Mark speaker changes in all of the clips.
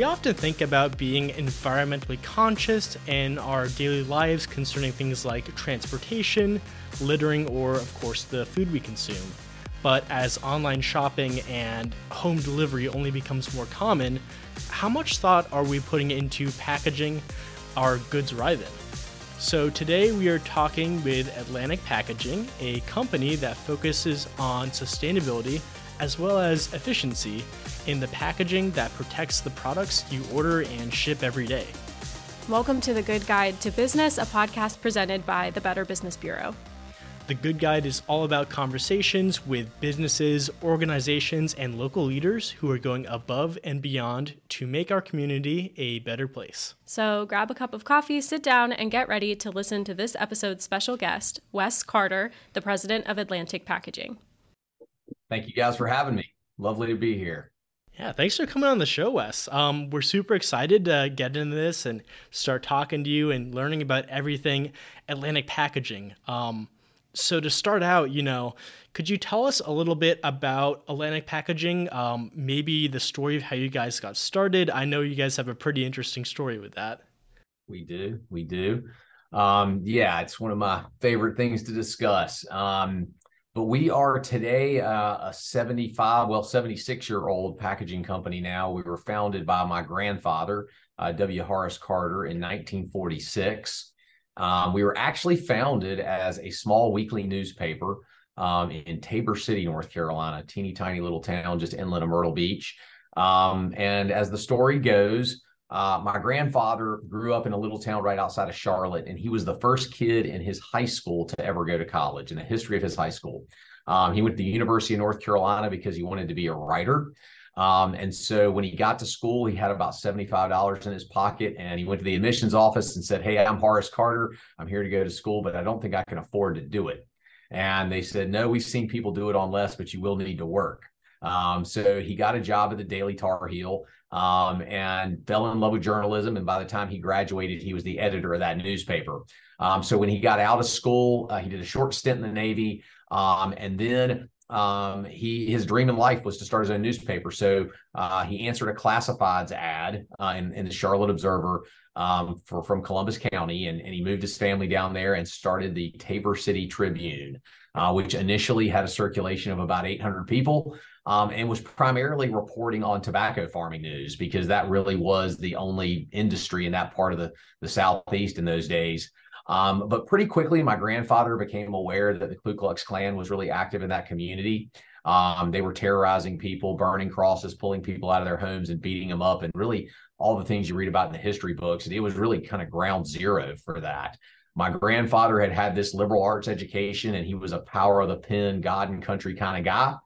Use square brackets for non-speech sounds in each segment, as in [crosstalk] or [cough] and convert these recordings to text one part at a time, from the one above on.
Speaker 1: We often think about being environmentally conscious in our daily lives concerning things like transportation, littering, or, of course, the food we consume. But as online shopping and home delivery only becomes more common, how much thought are we putting into packaging our goods arrive in? So, today we are talking with Atlantic Packaging, a company that focuses on sustainability as well as efficiency in the packaging that protects the products you order and ship every day.
Speaker 2: Welcome to The Good Guide to Business, a podcast presented by the Better Business Bureau.
Speaker 1: The Good Guide is all about conversations with businesses, organizations, and local leaders who are going above and beyond to make our community a better place.
Speaker 2: So grab a cup of coffee, sit down, and get ready to listen to this episode's special guest, Wes Carter, the president of Atlantic Packaging.
Speaker 3: Thank you guys for having me. Lovely to be here.
Speaker 1: Yeah, thanks for coming on the show, Wes. Um, we're super excited to get into this and start talking to you and learning about everything Atlantic Packaging. Um, so to start out, you know, could you tell us a little bit about Atlantic Packaging? Um, maybe the story of how you guys got started. I know you guys have a pretty interesting story with that.
Speaker 3: We do, we do. Um, yeah, it's one of my favorite things to discuss. Um, but we are today uh, a 75, well, 76 year old packaging company now. We were founded by my grandfather, uh, W. Horace Carter, in 1946. Um, we were actually founded as a small weekly newspaper um, in Tabor City, North Carolina, teeny tiny little town just inland of Myrtle Beach. Um, and as the story goes, uh, my grandfather grew up in a little town right outside of Charlotte, and he was the first kid in his high school to ever go to college in the history of his high school. Um, he went to the University of North Carolina because he wanted to be a writer. Um, and so when he got to school, he had about $75 in his pocket and he went to the admissions office and said, Hey, I'm Horace Carter. I'm here to go to school, but I don't think I can afford to do it. And they said, No, we've seen people do it on less, but you will need to work. Um, so he got a job at the Daily Tar Heel um, and fell in love with journalism. And by the time he graduated, he was the editor of that newspaper. Um, so when he got out of school, uh, he did a short stint in the Navy. Um, and then um, he his dream in life was to start his own newspaper. So uh, he answered a classifieds ad uh, in, in, the Charlotte Observer um, for from Columbus County, and, and, he moved his family down there and started the Tabor City Tribune, uh, which initially had a circulation of about 800 people um, and was primarily reporting on tobacco farming news because that really was the only industry in that part of the, the Southeast in those days. Um, but pretty quickly, my grandfather became aware that the Ku Klux Klan was really active in that community. Um, they were terrorizing people, burning crosses, pulling people out of their homes and beating them up, and really all the things you read about in the history books. And it was really kind of ground zero for that. My grandfather had had this liberal arts education, and he was a power of the pen, God and country kind of guy.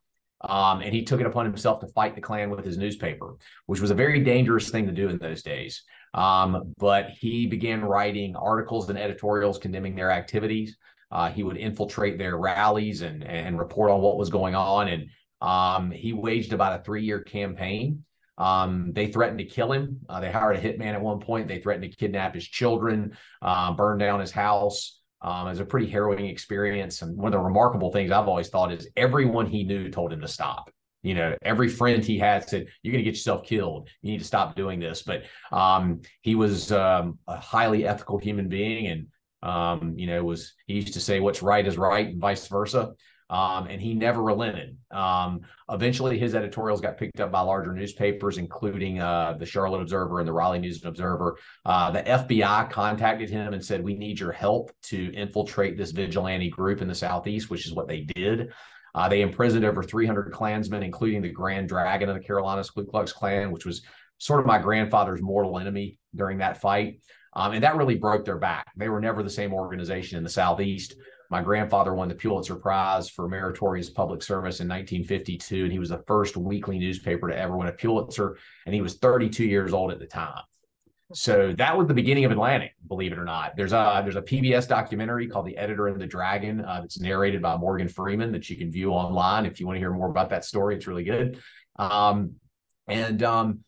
Speaker 3: Um, and he took it upon himself to fight the Klan with his newspaper, which was a very dangerous thing to do in those days. Um, but he began writing articles and editorials condemning their activities. Uh, he would infiltrate their rallies and and report on what was going on. And um, he waged about a three year campaign. Um, they threatened to kill him. Uh, they hired a hitman at one point. They threatened to kidnap his children, uh, burn down his house. Um, it was a pretty harrowing experience. And one of the remarkable things I've always thought is everyone he knew told him to stop. You know, every friend he had said, "You're going to get yourself killed. You need to stop doing this." But um, he was um, a highly ethical human being, and um, you know, was he used to say, "What's right is right," and vice versa um, and he never relented. Um, eventually, his editorials got picked up by larger newspapers, including uh, the Charlotte Observer and the Raleigh News and Observer. Uh, the FBI contacted him and said, "We need your help to infiltrate this vigilante group in the Southeast," which is what they did. Uh, they imprisoned over 300 Klansmen, including the Grand Dragon of the Carolinas Ku Klux Klan, which was sort of my grandfather's mortal enemy during that fight. Um, and that really broke their back. They were never the same organization in the Southeast. My grandfather won the Pulitzer Prize for meritorious public service in 1952, and he was the first weekly newspaper to ever win a Pulitzer, and he was 32 years old at the time. So that was the beginning of Atlantic, believe it or not. There's a there's a PBS documentary called The Editor and the Dragon. Uh, it's narrated by Morgan Freeman that you can view online if you want to hear more about that story. It's really good. Um, and um,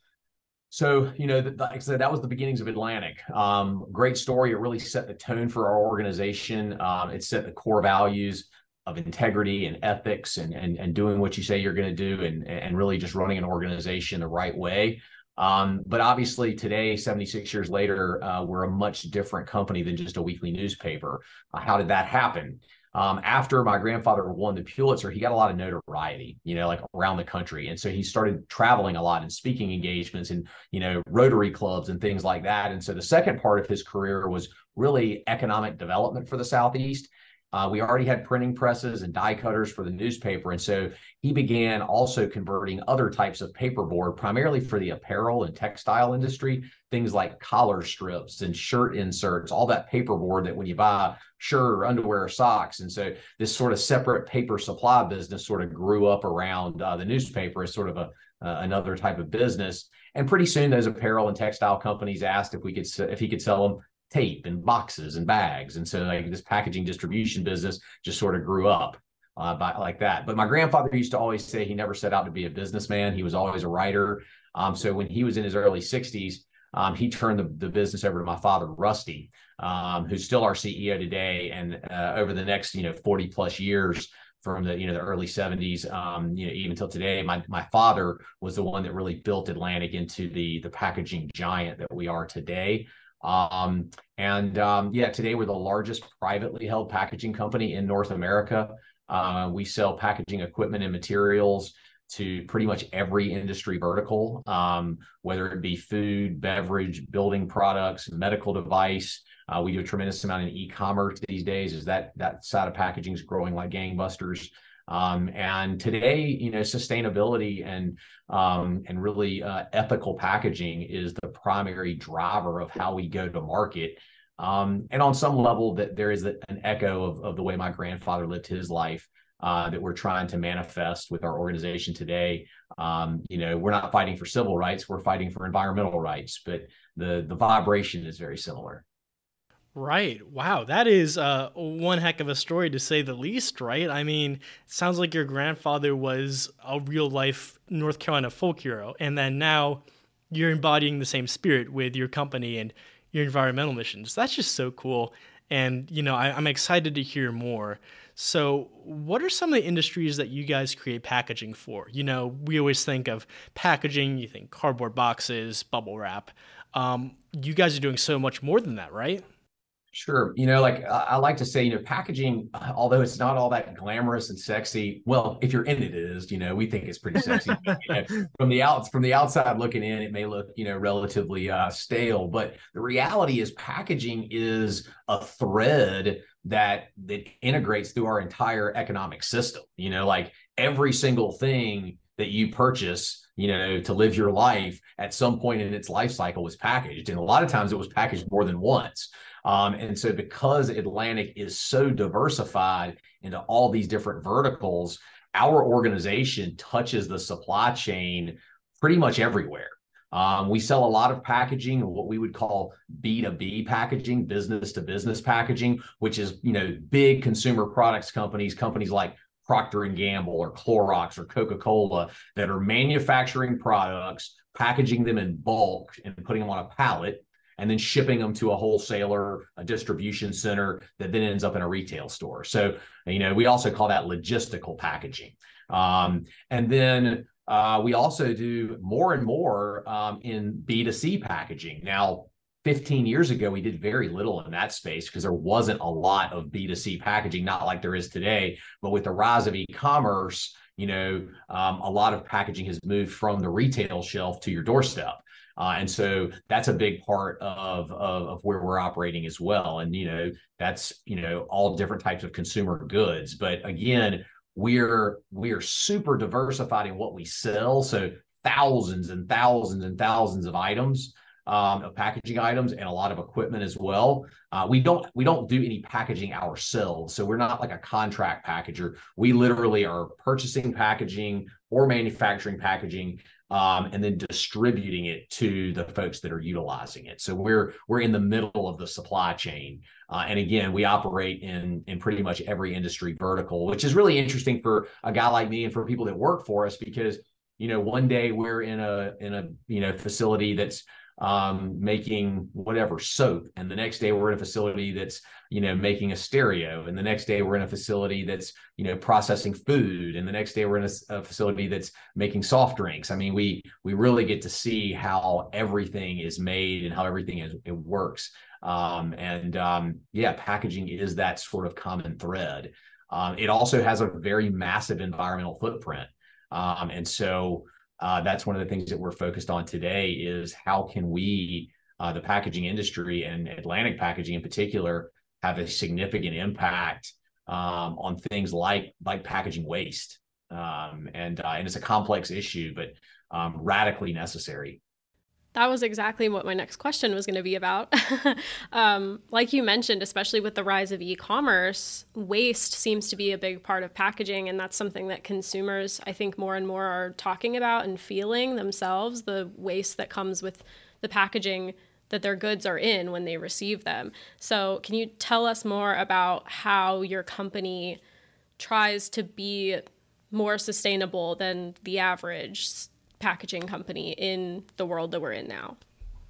Speaker 3: so, you know, like I said, that was the beginnings of Atlantic. Um, great story. It really set the tone for our organization. Um, it set the core values of integrity and ethics and, and, and doing what you say you're going to do and, and really just running an organization the right way. Um, but obviously, today, 76 years later, uh, we're a much different company than just a weekly newspaper. Uh, how did that happen? Um, after my grandfather won the Pulitzer, he got a lot of notoriety, you know, like around the country. And so he started traveling a lot and speaking engagements and, you know, Rotary clubs and things like that. And so the second part of his career was really economic development for the Southeast. Uh, we already had printing presses and die cutters for the newspaper. And so he began also converting other types of paperboard, primarily for the apparel and textile industry, things like collar strips and shirt inserts, all that paperboard that when you buy shirt or underwear or socks. And so this sort of separate paper supply business sort of grew up around uh, the newspaper as sort of a uh, another type of business. And pretty soon, those apparel and textile companies asked if we could if he could sell them tape and boxes and bags. And so like this packaging distribution business just sort of grew up uh, by, like that. But my grandfather used to always say he never set out to be a businessman. He was always a writer. Um, so when he was in his early 60s, um, he turned the, the business over to my father, Rusty, um, who's still our CEO today. And uh, over the next, you know, 40 plus years, from the you know the early 70s um, you know even till today my my father was the one that really built Atlantic into the the packaging giant that we are today um, and um, yeah, today we're the largest privately held packaging company in North America. Uh, we sell packaging equipment and materials to pretty much every industry vertical, um, whether it be food, beverage, building products, medical device. Uh, we do a tremendous amount in e-commerce these days. Is that that side of packaging is growing like gangbusters. Um, and today, you know, sustainability and um, and really uh, ethical packaging is the primary driver of how we go to market. Um, and on some level, that there is an echo of, of the way my grandfather lived his life uh, that we're trying to manifest with our organization today. Um, you know, we're not fighting for civil rights; we're fighting for environmental rights, but the the vibration is very similar.
Speaker 1: Right. Wow. That is uh, one heck of a story to say the least, right? I mean, sounds like your grandfather was a real life North Carolina folk hero. And then now you're embodying the same spirit with your company and your environmental missions. That's just so cool. And, you know, I, I'm excited to hear more. So, what are some of the industries that you guys create packaging for? You know, we always think of packaging, you think cardboard boxes, bubble wrap. Um, you guys are doing so much more than that, right?
Speaker 3: Sure. You know, like I like to say, you know, packaging, although it's not all that glamorous and sexy, well, if you're in it, it is. You know, we think it's pretty sexy. you know, [laughs] from the out, from the outside looking in, it may look, you know, relatively uh, stale, but the reality is, packaging is a thread that that integrates through our entire economic system. You know, like every single thing that you purchase you know to live your life at some point in its life cycle was packaged and a lot of times it was packaged more than once um, and so, because Atlantic is so diversified into all these different verticals, our organization touches the supply chain pretty much everywhere. Um, we sell a lot of packaging, what we would call B2B packaging, business to business packaging, which is, you know, big consumer products companies, companies like Procter and Gamble or Clorox or Coca-Cola that are manufacturing products, packaging them in bulk and putting them on a pallet and then shipping them to a wholesaler, a distribution center that then ends up in a retail store. So, you know, we also call that logistical packaging. Um, and then uh, we also do more and more um, in B2C packaging. Now, 15 years ago, we did very little in that space because there wasn't a lot of B2C packaging, not like there is today. But with the rise of e commerce, you know, um, a lot of packaging has moved from the retail shelf to your doorstep. Uh, and so that's a big part of, of, of where we're operating as well. And you know that's you know all different types of consumer goods. But again, we're we're super diversified in what we sell. So thousands and thousands and thousands of items um, of packaging items and a lot of equipment as well. Uh, we don't we don't do any packaging ourselves, so we're not like a contract packager. We literally are purchasing packaging or manufacturing packaging um, and then distributing it to the folks that are utilizing it. So we're we're in the middle of the supply chain, uh, and again, we operate in in pretty much every industry vertical, which is really interesting for a guy like me and for people that work for us because you know one day we're in a in a you know facility that's um, making whatever soap, and the next day we're in a facility that's you know making a stereo, and the next day we're in a facility that's you know processing food, and the next day we're in a, a facility that's making soft drinks. I mean, we we really get to see how everything is made and how everything is it works. Um, and um, yeah, packaging is that sort of common thread. Um, it also has a very massive environmental footprint, um, and so uh, that's one of the things that we're focused on today is how can we uh, the packaging industry and atlantic packaging in particular have a significant impact um, on things like like packaging waste. Um, and uh, and it's a complex issue but um, radically necessary
Speaker 2: that was exactly what my next question was going to be about. [laughs] um, like you mentioned, especially with the rise of e commerce, waste seems to be a big part of packaging. And that's something that consumers, I think, more and more are talking about and feeling themselves the waste that comes with the packaging that their goods are in when they receive them. So, can you tell us more about how your company tries to be more sustainable than the average packaging company in the world that we're in now?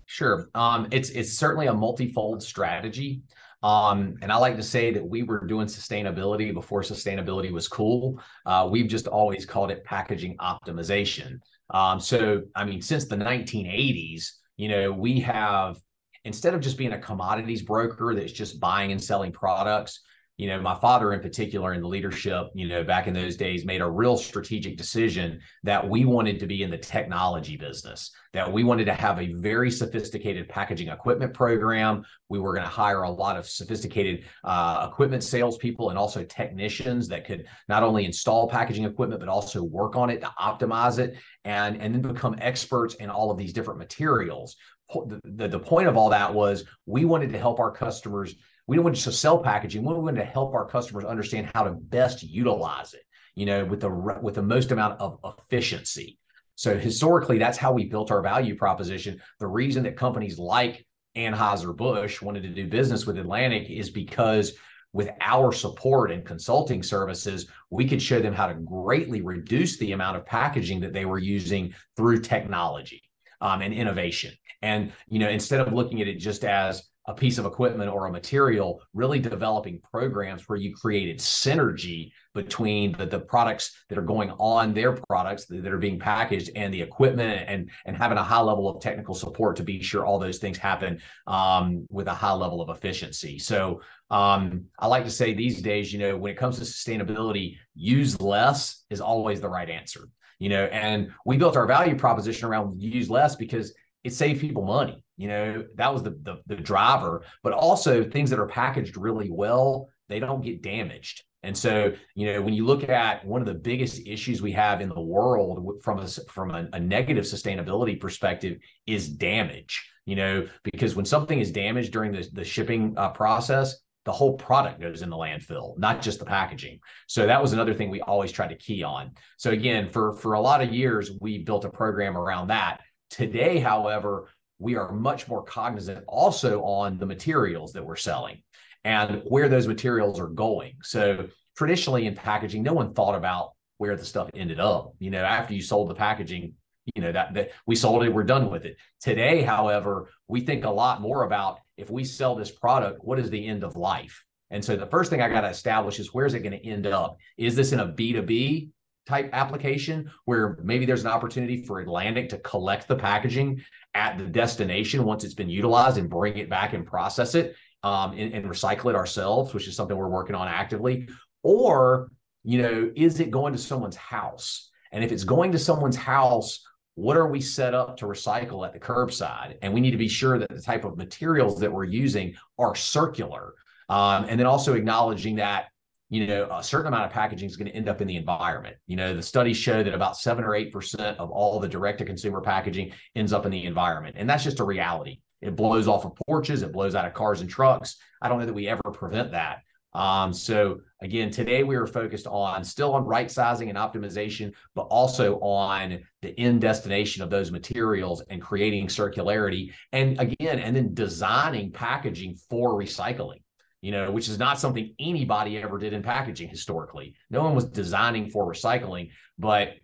Speaker 3: Sure. Um, it's it's certainly a multifold strategy. Um, and I like to say that we were doing sustainability before sustainability was cool. Uh, we've just always called it packaging optimization. Um, so, I mean, since the 1980s, you know, we have instead of just being a commodities broker that's just buying and selling products, you know, my father in particular in the leadership, you know, back in those days made a real strategic decision that we wanted to be in the technology business, that we wanted to have a very sophisticated packaging equipment program. We were going to hire a lot of sophisticated uh, equipment salespeople and also technicians that could not only install packaging equipment, but also work on it to optimize it and, and then become experts in all of these different materials. The, the, the point of all that was we wanted to help our customers we don't want to sell packaging. We want to help our customers understand how to best utilize it, you know, with the with the most amount of efficiency. So historically, that's how we built our value proposition. The reason that companies like Anheuser-Busch wanted to do business with Atlantic is because with our support and consulting services, we could show them how to greatly reduce the amount of packaging that they were using through technology um, and innovation. And you know, instead of looking at it just as a piece of equipment or a material, really developing programs where you created synergy between the, the products that are going on their products that, are being packaged and the equipment and, and having a high level of technical support to be sure all those things happen um, with a high level of efficiency. So um, I like to say these days, you know, when it comes to sustainability, use less is always the right answer. You know, and we built our value proposition around use less because it saved people money you know, that was the, the, the driver, but also things that are packaged really well, they don't get damaged. And so, you know, when you look at one of the biggest issues we have in the world from a from a, a negative sustainability perspective is damage. You know, because when something is damaged during the, the shipping uh, process, the whole product goes in the landfill, not just the packaging. So that was another thing we always tried to key on. So again, for for a lot of years, we built a program around that. Today, however, we are much more cognizant also on the materials that we're selling and where those materials are going. So traditionally in packaging, no one thought about where the stuff ended up. You know, after you sold the packaging, you know that that we sold it, we're done with it. Today, however, we think a lot more about if we sell this product, what is the end of life? And so the first thing I got to establish is where's it going to end up? Is this in a B2B type application where maybe there's an opportunity for Atlantic to collect the packaging at the destination once it's been utilized and bring it back and process it um, and, and recycle it ourselves, which is something we're working on actively. Or, you know, is it going to someone's house? And if it's going to someone's house, what are we set up to recycle at the curbside? And we need to be sure that the type of materials that we're using are circular. Um, and then also acknowledging that you know, a certain amount of packaging is going to end up in the environment. You know, the studies show that about seven or eight percent of all the direct to consumer packaging ends up in the environment. And that's just a reality. It blows off of porches, it blows out of cars and trucks. I don't know that we ever prevent that. Um, so again, today we are focused on still on right sizing and optimization, but also on the end destination of those materials and creating circularity. And again, and then designing packaging for recycling you know, which is not something anybody ever did in packaging historically. No one was designing for recycling, but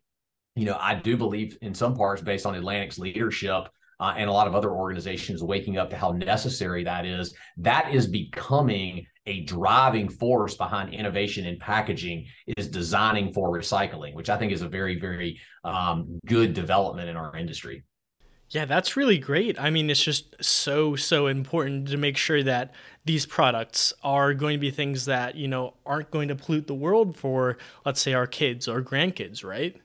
Speaker 3: you know, I do believe in some parts based on Atlantic's leadership uh, and a lot of other organizations waking up to how necessary that is. That is becoming a driving force behind innovation in packaging is designing for recycling, which I think is a very, very um, good development in our industry.
Speaker 1: Yeah, that's really great. I mean, it's just so, so important to make sure that these products are going to be things that, you know, aren't going to pollute the world for, let's say, our kids or grandkids, right?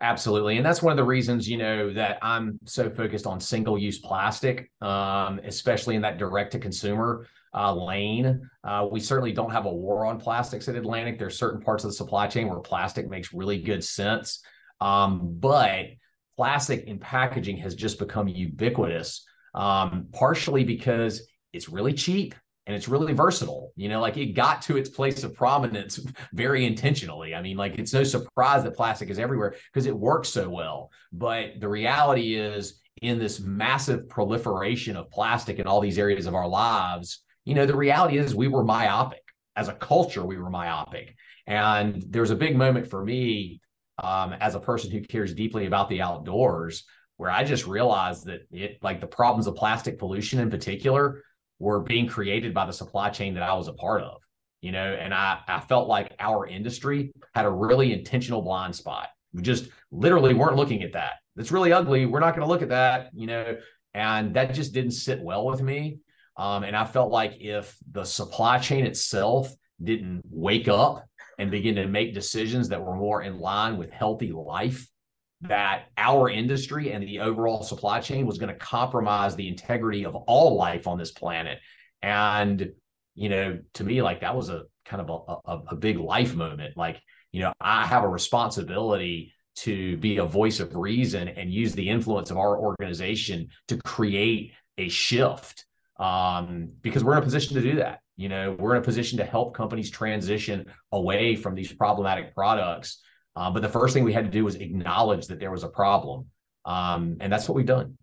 Speaker 3: Absolutely. And that's one of the reasons, you know, that I'm so focused on single use plastic, um, especially in that direct to consumer uh, lane. Uh, we certainly don't have a war on plastics at Atlantic. There's certain parts of the supply chain where plastic makes really good sense. Um, but plastic in packaging has just become ubiquitous, um, partially because it's really cheap and it's really versatile. You know, like it got to its place of prominence [laughs] very intentionally. I mean, like it's no surprise that plastic is everywhere because it works so well. But the reality is, in this massive proliferation of plastic in all these areas of our lives, you know, the reality is we were myopic as a culture. We were myopic, and there's a big moment for me um, as a person who cares deeply about the outdoors, where I just realized that it, like the problems of plastic pollution in particular, were being created by the supply chain that I was a part of. You know, and I I felt like our industry had a really intentional blind spot. We just literally weren't looking at that. That's really ugly. We're not going to look at that. You know, and that just didn't sit well with me. Um, and I felt like if the supply chain itself didn't wake up and begin to make decisions that were more in line with healthy life, that our industry and the overall supply chain was going to compromise the integrity of all life on this planet. And, you know, to me, like that was a kind of a, a, a big life moment. Like, you know, I have a responsibility to be a voice of reason and use the influence of our organization to create a shift um, because we're in a position to do that. You know, we're in a position to help companies transition away from these problematic products. Uh, but the first thing we had to do was acknowledge that there was a problem. Um, and that's what we've done.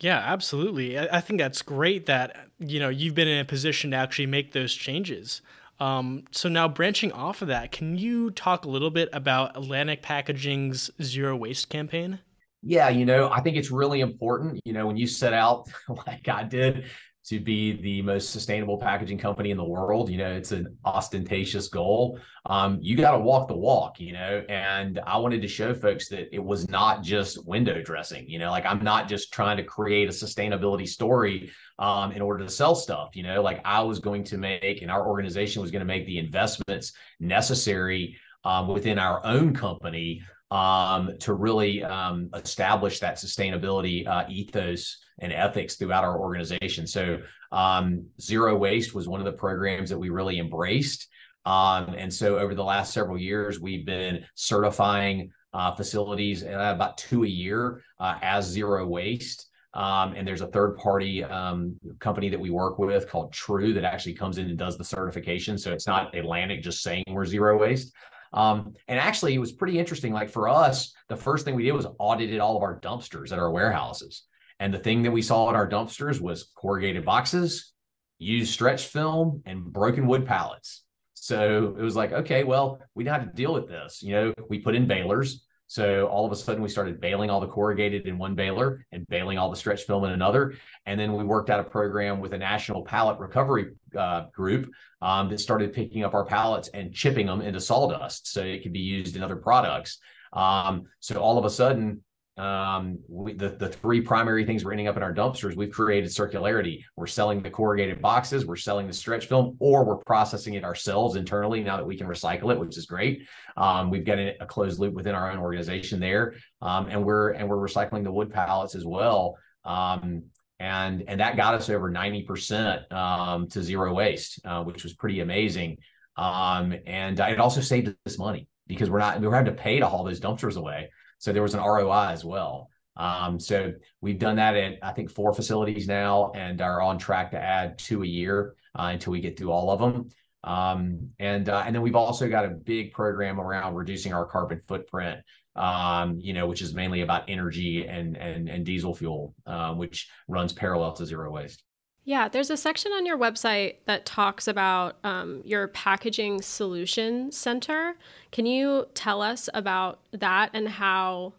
Speaker 1: Yeah, absolutely. I, I think that's great that, you know, you've been in a position to actually make those changes. Um, so now branching off of that, can you talk a little bit about Atlantic Packaging's zero waste campaign?
Speaker 3: Yeah, you know, I think it's really important. You know, when you set out [laughs] like I did to be the most sustainable packaging company in the world. You know, it's an ostentatious goal. Um, you got to walk the walk, you know. And I wanted to show folks that it was not just window dressing. You know, like I'm not just trying to create a sustainability story um, in order to sell stuff. You know, like I was going to make, and our organization was going to make the investments necessary um, within our own company um, to really um, establish that sustainability uh, ethos and ethics throughout our organization. So, um, zero waste was one of the programs that we really embraced. Um, and so, over the last several years, we've been certifying uh, facilities uh, about two a year uh, as zero waste. Um, and there's a third party um, company that we work with called True that actually comes in and does the certification. So it's not Atlantic just saying we're zero waste. Um, and actually, it was pretty interesting. Like for us, the first thing we did was audited all of our dumpsters at our warehouses. And the thing that we saw at our dumpsters was corrugated boxes, used stretch film, and broken wood pallets. So it was like, okay, well, we know how to deal with this. You know, we put in balers. So all of a sudden, we started baling all the corrugated in one baler and baling all the stretch film in another. And then we worked out a program with a national pallet recovery uh, group um, that started picking up our pallets and chipping them into sawdust so it could be used in other products. Um, so all of a sudden, um, we, the, the three primary things we're ending up in our dumpsters, we've created circularity. We're selling the corrugated boxes, we're selling the stretch film, or we're processing it ourselves internally now that we can recycle it, which is great. Um, we've got a, a, closed loop within our own organization there. Um, and we're and we're recycling the wood pallets as well. Um, and and that got us over 90% um, to zero waste, uh, which was pretty amazing. Um, and it also saved us money because we're not we were having to pay to haul those dumpsters away. So there was an ROI as well. Um, so we've done that at I think four facilities now, and are on track to add two a year uh, until we get through all of them. Um, and uh, and then we've also got a big program around reducing our carbon footprint. Um, you know, which is mainly about energy and and and diesel fuel, uh, which runs parallel to zero waste.
Speaker 2: Yeah, there's a section on your website that talks about um, your packaging solution center. Can you tell us about that and how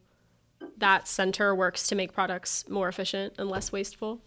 Speaker 2: that center works to make products more efficient and less wasteful?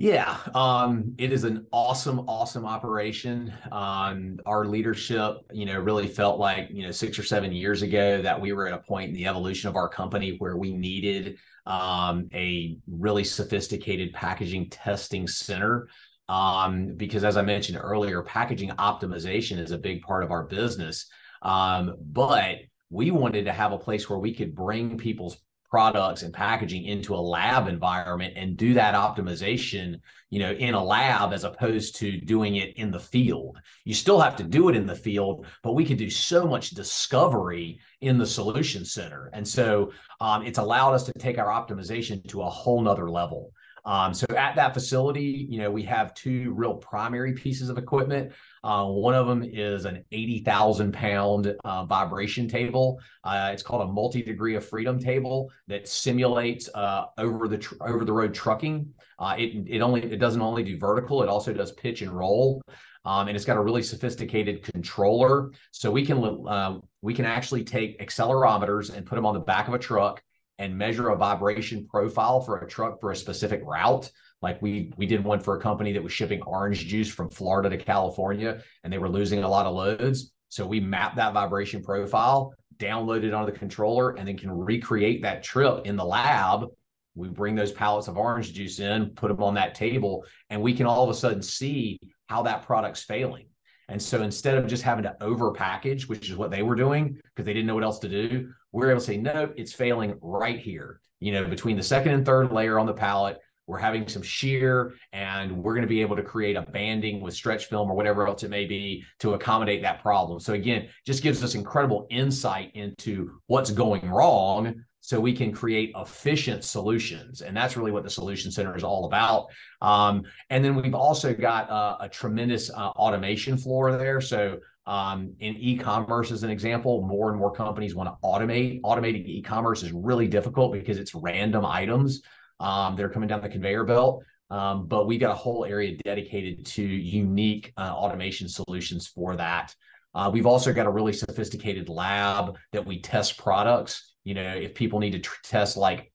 Speaker 3: Yeah, um, it is an awesome, awesome operation. Um, our leadership, you know, really felt like, you know, six or seven years ago that we were at a point in the evolution of our company where we needed um, a really sophisticated packaging testing center. Um, because as I mentioned earlier, packaging optimization is a big part of our business. Um, but we wanted to have a place where we could bring people's products and packaging into a lab environment and do that optimization you know in a lab as opposed to doing it in the field. You still have to do it in the field but we can do so much discovery in the solution center. And so um, it's allowed us to take our optimization to a whole nother level. Um, so at that facility, you know, we have two real primary pieces of equipment. Uh, one of them is an 80,000 pound uh, vibration table. Uh, it's called a multi degree of freedom table that simulates uh, over the tr- over the road trucking. Uh, it it only it doesn't only do vertical; it also does pitch and roll. Um, and it's got a really sophisticated controller, so we can uh, we can actually take accelerometers and put them on the back of a truck and measure a vibration profile for a truck for a specific route. Like we we did one for a company that was shipping orange juice from Florida to California, and they were losing a lot of loads. So we mapped that vibration profile, download it onto the controller, and then can recreate that trip in the lab. We bring those pallets of orange juice in, put them on that table, and we can all of a sudden see how that product's failing. And so instead of just having to over package, which is what they were doing because they didn't know what else to do, we're able to say, no, it's failing right here. You know, between the second and third layer on the pallet, we're having some shear and we're going to be able to create a banding with stretch film or whatever else it may be to accommodate that problem. So again, just gives us incredible insight into what's going wrong so we can create efficient solutions. And that's really what the Solution Center is all about. Um, and then we've also got uh, a tremendous uh, automation floor there. So um, in e-commerce, as an example, more and more companies want to automate. Automating e-commerce is really difficult because it's random items um, that are coming down the conveyor belt. Um, but we've got a whole area dedicated to unique uh, automation solutions for that. Uh, we've also got a really sophisticated lab that we test products you know if people need to tr- test like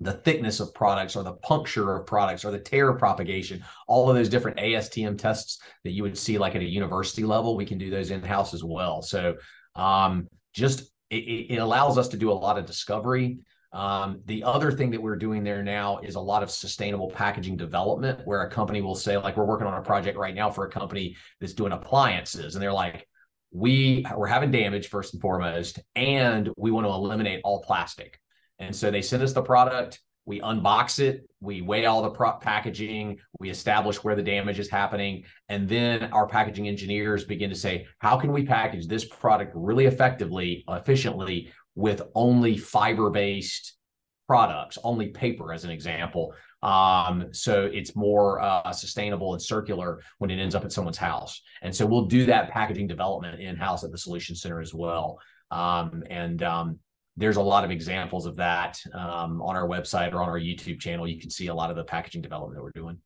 Speaker 3: the thickness of products or the puncture of products or the tear propagation all of those different astm tests that you would see like at a university level we can do those in house as well so um, just it, it, allows us to do a lot of discovery um, the other thing that we're doing there now is a lot of sustainable packaging development where a company will say like we're working on a project right now for a company that's doing appliances and they're like we we're having damage first and foremost, and we want to eliminate all plastic. And so they send us the product, we unbox it, we weigh all the pro- packaging, we establish where the damage is happening, and then our packaging engineers begin to say, how can we package this product really effectively, efficiently with only fiber-based products, only paper as an example, um, so it's more uh, sustainable and circular when it ends up at someone's house. And so we'll do that packaging development in house at the Solution Center as well. Um, and um, there's a lot of examples of that um, on our website or on our YouTube channel. You can see a lot of the packaging development that we're doing.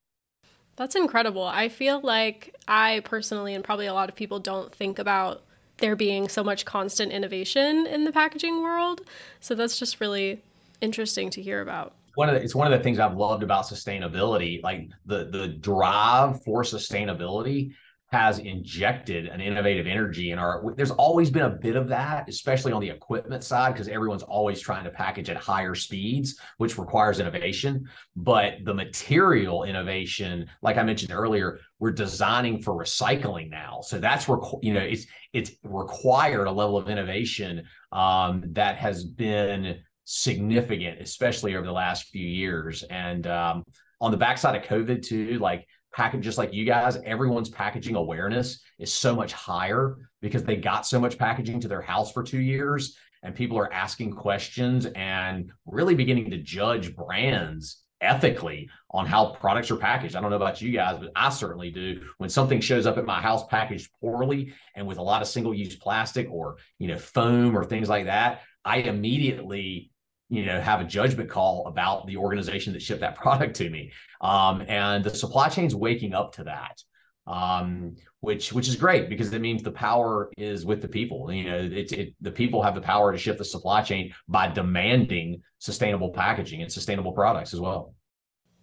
Speaker 2: That's incredible. I feel like I personally, and probably a lot of people, don't think about there being so much constant innovation in the packaging world. So that's just really interesting to hear about
Speaker 3: one of the, it's one of the things I've loved about sustainability. Like the the drive for sustainability has injected an innovative energy in our there's always been a bit of that especially on the equipment side because everyone's always trying to package at higher speeds which requires innovation but the material innovation like i mentioned earlier we're designing for recycling now so that's where you know it's it's required a level of innovation um, that has been significant, especially over the last few years. And um, on the backside of COVID, too, like package just like you guys, everyone's packaging awareness is so much higher because they got so much packaging to their house for two years. And people are asking questions and really beginning to judge brands ethically on how products are packaged. I don't know about you guys, but I certainly do. When something shows up at my house packaged poorly and with a lot of single-use plastic or you know foam or things like that, I immediately you know have a judgment call about the organization that shipped that [laughs] product to me um, and the supply chain's waking up to that um, which which is great because it means the power is with the people. You know, it, it, the people have the power to shift the supply chain by demanding sustainable packaging and sustainable products as well.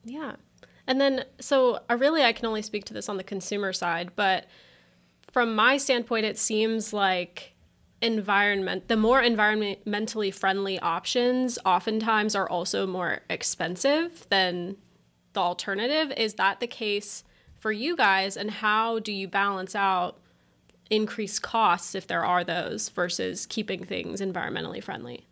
Speaker 2: Yeah, and then so I really I can only speak to this on the consumer side, but from my standpoint, it seems like environment the more environmentally friendly options oftentimes are also more expensive than the alternative. Is that the case for you guys? And how do you balance out increased costs if there are those versus keeping things environmentally friendly?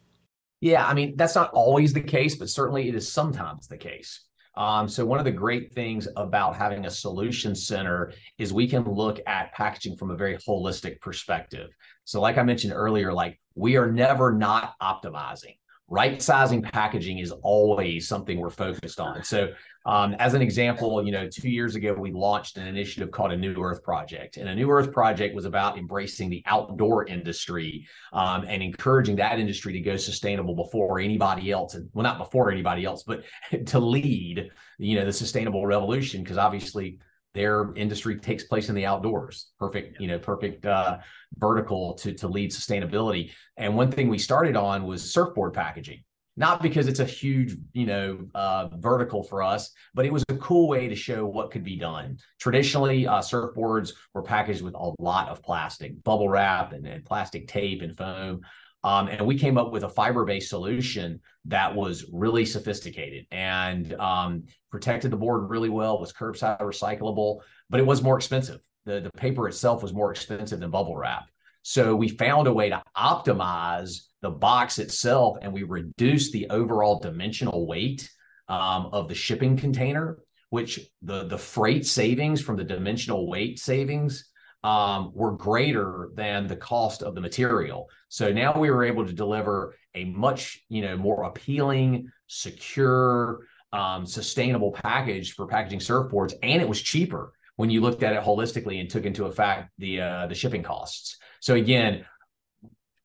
Speaker 3: Yeah i mean that's not always the case but certainly it is sometimes the case. Um, so one of the great things about having a solution center is we can look at packaging from a very holistic perspective. So like I mentioned earlier, like we are never not optimizing right sizing packaging is always something we're focused on. So, um, as an example, you know, two years ago, we launched an initiative called a New Earth Project. And a New Earth Project was about embracing the outdoor industry um, and encouraging that industry to go sustainable before anybody else. And well, not before anybody else, but [laughs] to lead, you know, the sustainable revolution. Because obviously, their industry takes place in the outdoors. Perfect, you know, perfect uh, vertical to to lead sustainability. And one thing we started on was surfboard packaging. Not because it's a huge, you know, uh, vertical for us, but it was a cool way to show what could be done. Traditionally, uh, surfboards were packaged with a lot of plastic, bubble wrap, and, and plastic tape and foam. Um, and we came up with a fiber based solution that was really sophisticated and um, protected the board really well, was curbside recyclable, but it was more expensive. The, the paper itself was more expensive than bubble wrap. So we found a way to optimize the box itself and we reduced the overall dimensional weight um, of the shipping container, which the, the freight savings from the dimensional weight savings um, were greater than the cost of the material. So now we were able to deliver a much, you know, more appealing, secure, um, sustainable package for packaging surfboards, and it was cheaper when you looked at it holistically and took into effect the uh, the shipping costs. So again,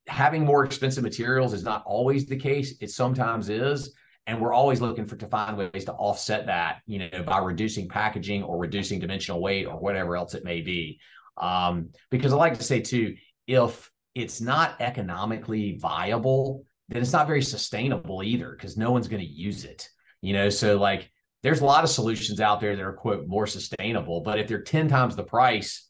Speaker 3: having more expensive materials is not always the case. It sometimes is, and we're always looking for to find ways to offset that, you know, by reducing packaging or reducing dimensional weight or whatever else it may be. Um, because I like to say too, if it's not economically viable, then it's not very sustainable either because no one's going to use it. You know, so like there's a lot of solutions out there that are quote more sustainable, but if they're 10 times the price,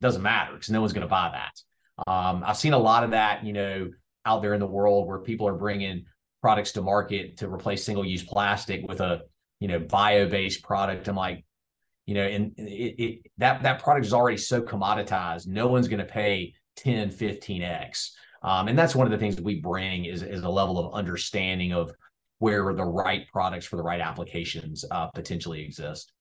Speaker 3: doesn't matter because no one's going to buy that. Um, I've seen a lot of that, you know, out there in the world where people are bringing products to market to replace single use plastic with a, you know, bio based product. I'm like, you know, and it, it, that that product is already so commoditized. No one's going to pay 10, 15x. Um, and that's one of the things that we bring is, is a level of understanding of where the right products for the right applications uh, potentially exist.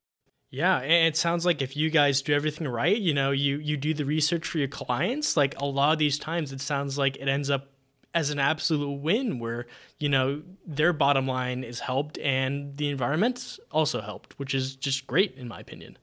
Speaker 1: Yeah, and it sounds like if you guys do everything right, you know, you you do the research for your clients, like a lot of these times it sounds like it ends up as an absolute win where you know their bottom line is helped and the environment's also helped which is just great in my opinion.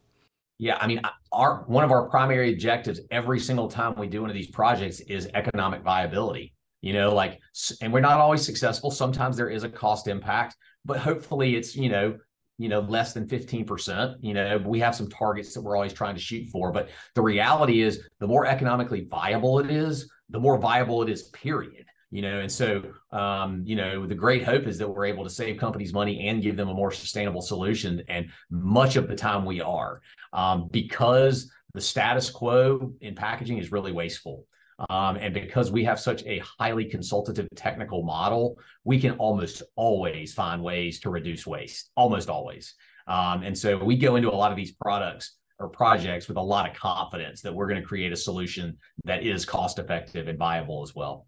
Speaker 3: Yeah i mean our one of our primary objectives every single time we do one of these projects is economic viability you know like and we're not always successful. Sometimes there is a cost impact but hopefully it's you know you know less than 15% you know we have some targets that we're always trying to shoot for. But the reality is the more economically viable it is the more viable it is period you know and so um, you know the great hope is that we're able to save companies money and give them a more sustainable solution and much of the time we are um, because the status quo in packaging is really wasteful um, and because we have such a highly consultative technical model we can almost always find ways to reduce waste almost always. Um, and so we go into a lot of these products or projects with a lot of confidence that we're going to create a solution that is cost effective and viable as well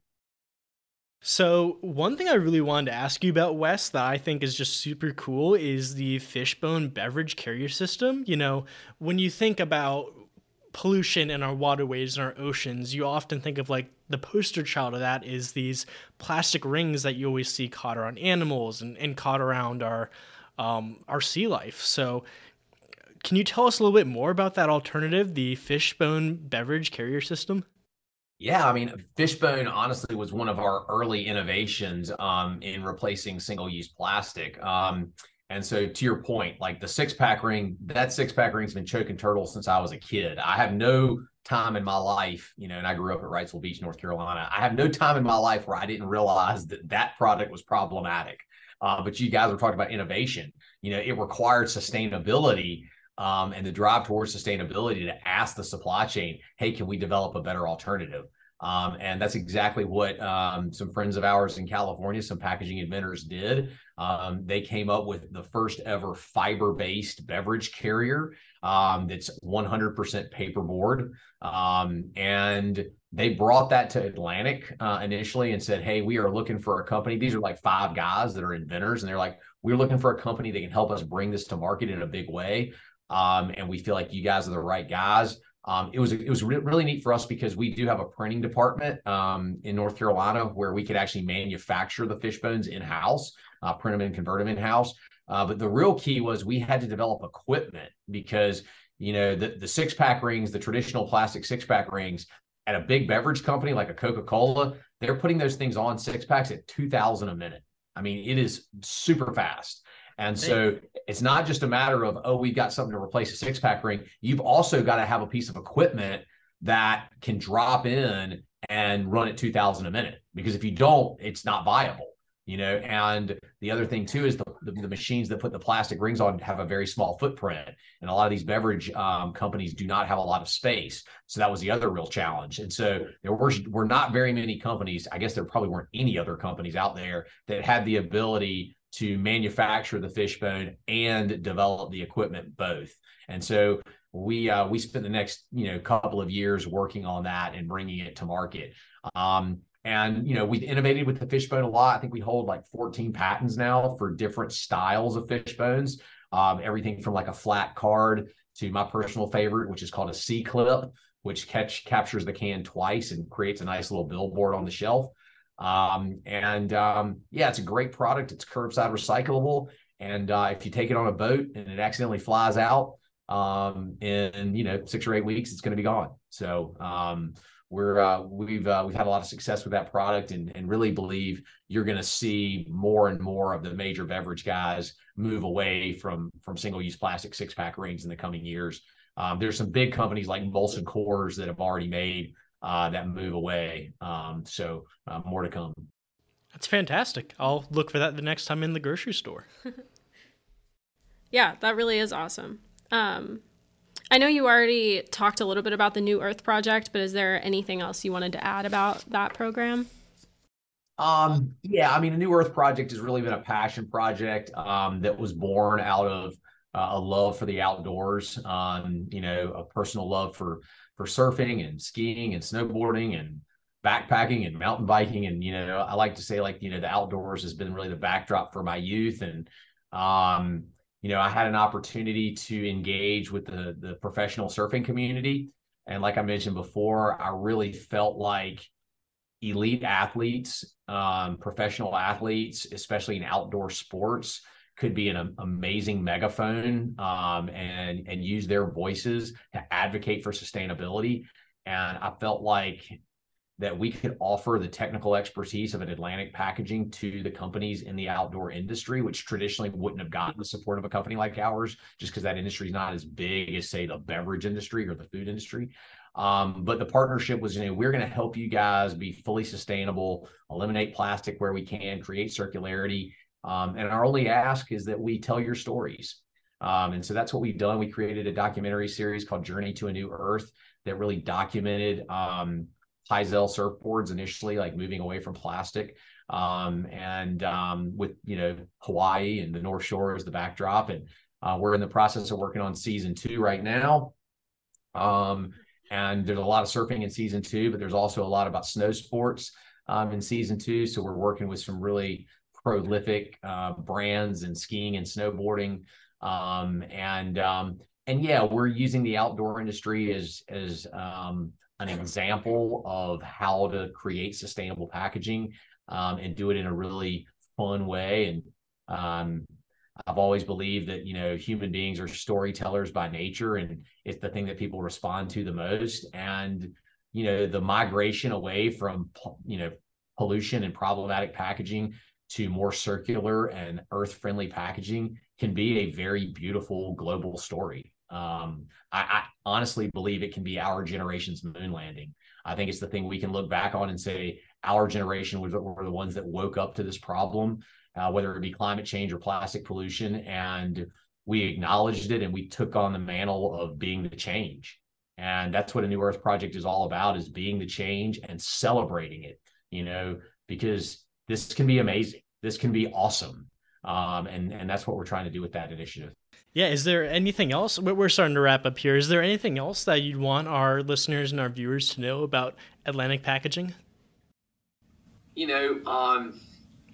Speaker 1: so, one thing I really wanted to ask you about, Wes, that I think is just super cool is the Fishbone beverage carrier system. You know, when you think about pollution in our waterways and our oceans, you often think of like the poster child of that is these plastic rings that you always see caught around animals and, and caught around our um, our sea life. So, can you tell us a little bit more about that alternative, the Fishbone beverage carrier system?
Speaker 3: Yeah, I mean, Fishbone honestly was one of our early innovations um, in replacing single-use plastic. Um, And so, to your point, like the six pack ring, that six pack ring's been choking turtles since I was a kid. I have no time in my life, you know, and I grew up at Wrightsville Beach, North Carolina. I have no time in my life where I didn't realize that that product was problematic. Uh, but you guys were talking about innovation. You know, it required sustainability um, and the drive towards sustainability to ask the supply chain, hey, can we develop a better alternative? Um, and that's exactly what um, some friends of ours in California, some packaging inventors did. Um, they came up with the first ever fiber based beverage carrier um, that's 100% paperboard. Um, and they brought that to Atlantic uh, initially and said, Hey, we are looking for a company. These are like five guys that are inventors. And they're like, We're looking for a company that can help us bring this to market in a big way. Um, and we feel like you guys are the right guys. Um, it was it was re- really neat for us because we do have a printing department um, in North Carolina where we could actually manufacture the fish bones in house, uh, print them and convert them in house. Uh, but the real key was we had to develop equipment because you know the the six pack rings, the traditional plastic six pack rings, at a big beverage company like a Coca Cola, they're putting those things on six packs at two thousand a minute. I mean, it is super fast. And so it's not just a matter of, oh, we've got something to replace a six pack ring. You've also got to have a piece of equipment that can drop in and run at 2000 a minute. Because if you don't, it's not viable, you know? And the other thing too is the, the, the machines that put the plastic rings on have a very small footprint. And a lot of these beverage um, companies do not have a lot of space. So that was the other real challenge. And so there were, were not very many companies, I guess there probably weren't any other companies out there that had the ability to manufacture the fishbone and develop the equipment both. And so we uh, we spent the next you know couple of years working on that and bringing it to market. Um, and you know we've innovated with the fishbone a lot. I think we hold like 14 patents now for different styles of fishbones. Um, everything from like a flat card to my personal favorite, which is called a C clip, which catch captures the can twice and creates a nice little billboard on the shelf. Um, and um, yeah, it's a great product. It's curbside recyclable. And uh, if you take it on a boat and it accidentally flies out um, in you know six or eight weeks, it's going to be gone. So um, we're uh, we've uh, we've had a lot of success with that product, and and really believe you're going to see more and more of the major beverage guys move away from from single use plastic six pack rings in the coming years. Um, there's some big companies like Molson Coors that have already made uh, that move away. Um, so uh, more to come.
Speaker 1: That's fantastic. I'll look for that the next time in the grocery store. [laughs]
Speaker 2: yeah, that really is awesome. Um, I know you already talked a little bit about the New Earth project, but is there anything else you wanted to add about that program?
Speaker 3: Um, yeah, I mean, the New Earth project has really been a passion project um, that was born out of uh, a love for the outdoors, um, you know, a personal love for for surfing and skiing and snowboarding and backpacking and mountain biking. And you know i like to say like you know the outdoors has been really the backdrop for my youth. And um you know i had an opportunity to engage with the the professional surfing community. And like i mentioned before i really felt like elite athletes um professional athletes especially in outdoor sports could be an amazing megaphone um, and and use their voices to advocate for sustainability. And I felt like that we could offer the technical expertise of an Atlantic packaging to the companies in the outdoor industry, which traditionally wouldn't have gotten the support of a company like ours, just because that industry is not as big as, say, the beverage industry or the food industry. Um, but the partnership was, you know, we're going to help you guys be fully sustainable, eliminate plastic where we can, create circularity, um, and our only ask is that we tell your stories. Um, and so that's what we've done. We created a documentary series called Journey to a New Earth that really documented um, Pyzel surfboards initially, like moving away from plastic. Um, and um, with, you know, Hawaii and the North Shore as the backdrop. And uh, we're in the process of working on season two right now. Um, and there's a lot of surfing in season two, but there's also a lot about snow sports um, in season two. So we're working with some really prolific uh, brands in skiing and snowboarding. Um, and um, and yeah, we're using the outdoor industry as as um, an example of how to create sustainable packaging um, and do it in a really fun way. And um, I've always believed that you know human beings are storytellers by nature, and it's the thing that people respond to the most. And you know the migration away from you know pollution and problematic packaging to more circular and earth friendly packaging
Speaker 4: can be a very beautiful global story. Um, I, I, honestly believe it can be our generation's moon landing. I think it's the thing we can look back on and say our generation was, were the ones that woke up to this problem, uh, whether it be climate change or plastic pollution, and we acknowledged it and we took on the mantle of being the change. And that's what a New Earth project is all about: is being the change and celebrating it. You know, because this can be amazing. This can be awesome. Um, and and that's what we're trying to do with that initiative.
Speaker 1: Yeah, is there anything else? We're starting to wrap up here. Is there anything else that you'd want our listeners and our viewers to know about Atlantic packaging?
Speaker 3: You know, um,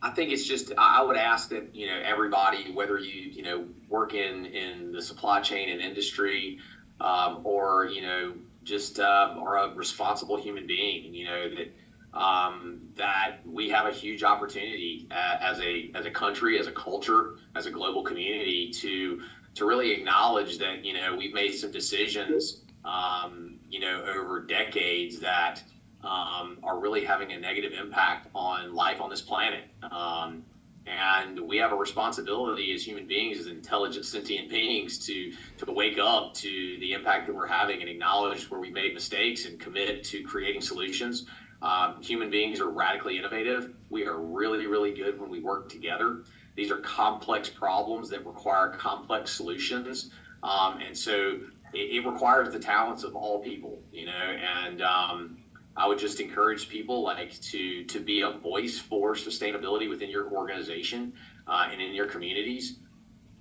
Speaker 3: I think it's just I would ask that you know everybody, whether you you know work in in the supply chain and industry, um, or you know just uh, are a responsible human being, you know that um, that we have a huge opportunity uh, as a as a country, as a culture, as a global community to to really acknowledge that you know we've made some decisions um, you know over decades that um, are really having a negative impact on life on this planet. Um, and we have a responsibility as human beings, as intelligent, sentient beings, to to wake up to the impact that we're having and acknowledge where we made mistakes and commit to creating solutions um, human beings are radically innovative. We are really, really good when we work together. These are complex problems that require complex solutions. Um, and so it, it, requires the talents of all people, you know, and um, I would just encourage people like to to be a voice for sustainability within your organization uh, and in your communities.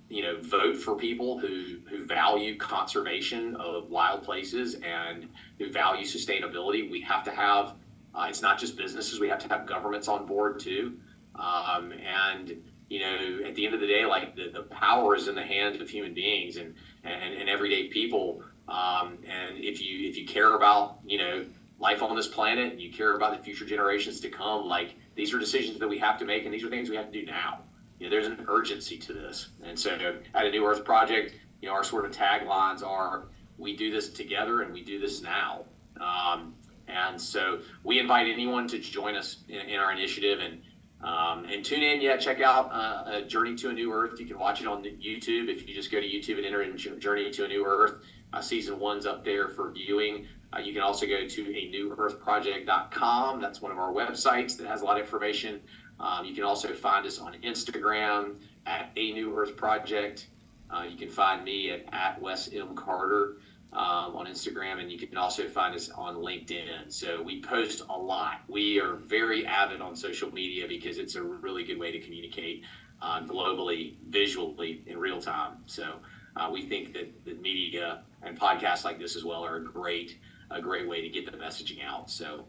Speaker 3: You know, vote for people who who value conservation of wild places and who value sustainability. We have to have uh, it's not just businesses; we have to have governments on board too. Um, and you know, at the end of the day, like the, the power is in the hands of human beings and and, and everyday people. Um, and if you if you care about you know life on this planet and you care about the future generations to come, like these are decisions that we have to make, and these are things we have to do now. You know, there's an urgency to this. And so, at a New Earth Project, you know, our sort of taglines are: "We do this together, and we do this now." Um, and so we invite anyone to join us in, in our initiative and um, and tune in. Yeah, check out uh, a Journey to a New Earth. You can watch it on YouTube if you just go to YouTube and enter in Journey to a New Earth. Uh, season one's up there for viewing. Uh, you can also go to a newearthproject.com. That's one of our websites that has a lot of information. Um, you can also find us on Instagram at a New Earth Project. Uh, you can find me at, at Wes M. Carter um, on Instagram, and you can also find us on LinkedIn. So we post a lot. We are very avid on social media because it's a really good way to communicate uh, globally, visually, in real time. So uh, we think that the media and podcasts like this as well are a great, a great way to get the messaging out. So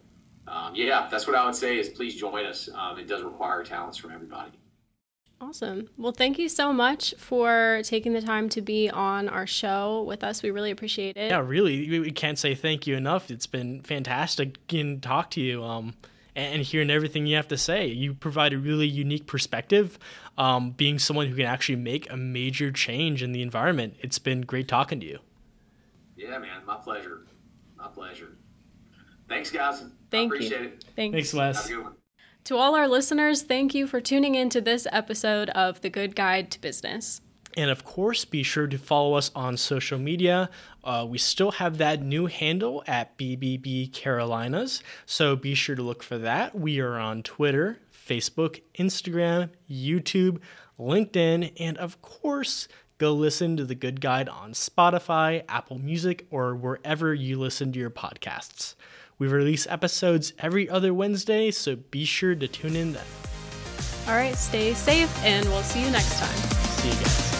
Speaker 3: um, yeah, that's what I would say is please join us. Um, it does require talents from everybody.
Speaker 2: Awesome. Well, thank you so much for taking the time to be on our show with us. We really appreciate it.
Speaker 1: Yeah, really. We can't say thank you enough. It's been fantastic getting to talk to you um, and hearing everything you have to say. You provide a really unique perspective, um, being someone who can actually make a major change in the environment. It's been great talking to you.
Speaker 3: Yeah, man. My pleasure. My pleasure. Thanks, guys.
Speaker 2: Thank
Speaker 3: I appreciate
Speaker 2: you.
Speaker 3: it.
Speaker 2: Thanks.
Speaker 1: Thanks, Wes.
Speaker 2: To all our listeners, thank you for tuning in to this episode of The Good Guide to Business.
Speaker 1: And of course, be sure to follow us on social media. Uh, we still have that new handle at BBB Carolinas, so be sure to look for that. We are on Twitter, Facebook, Instagram, YouTube, LinkedIn, and of course, go listen to The Good Guide on Spotify, Apple Music, or wherever you listen to your podcasts. We release episodes every other Wednesday, so be sure to tune in then.
Speaker 2: All right, stay safe, and we'll see you next time.
Speaker 1: See you guys.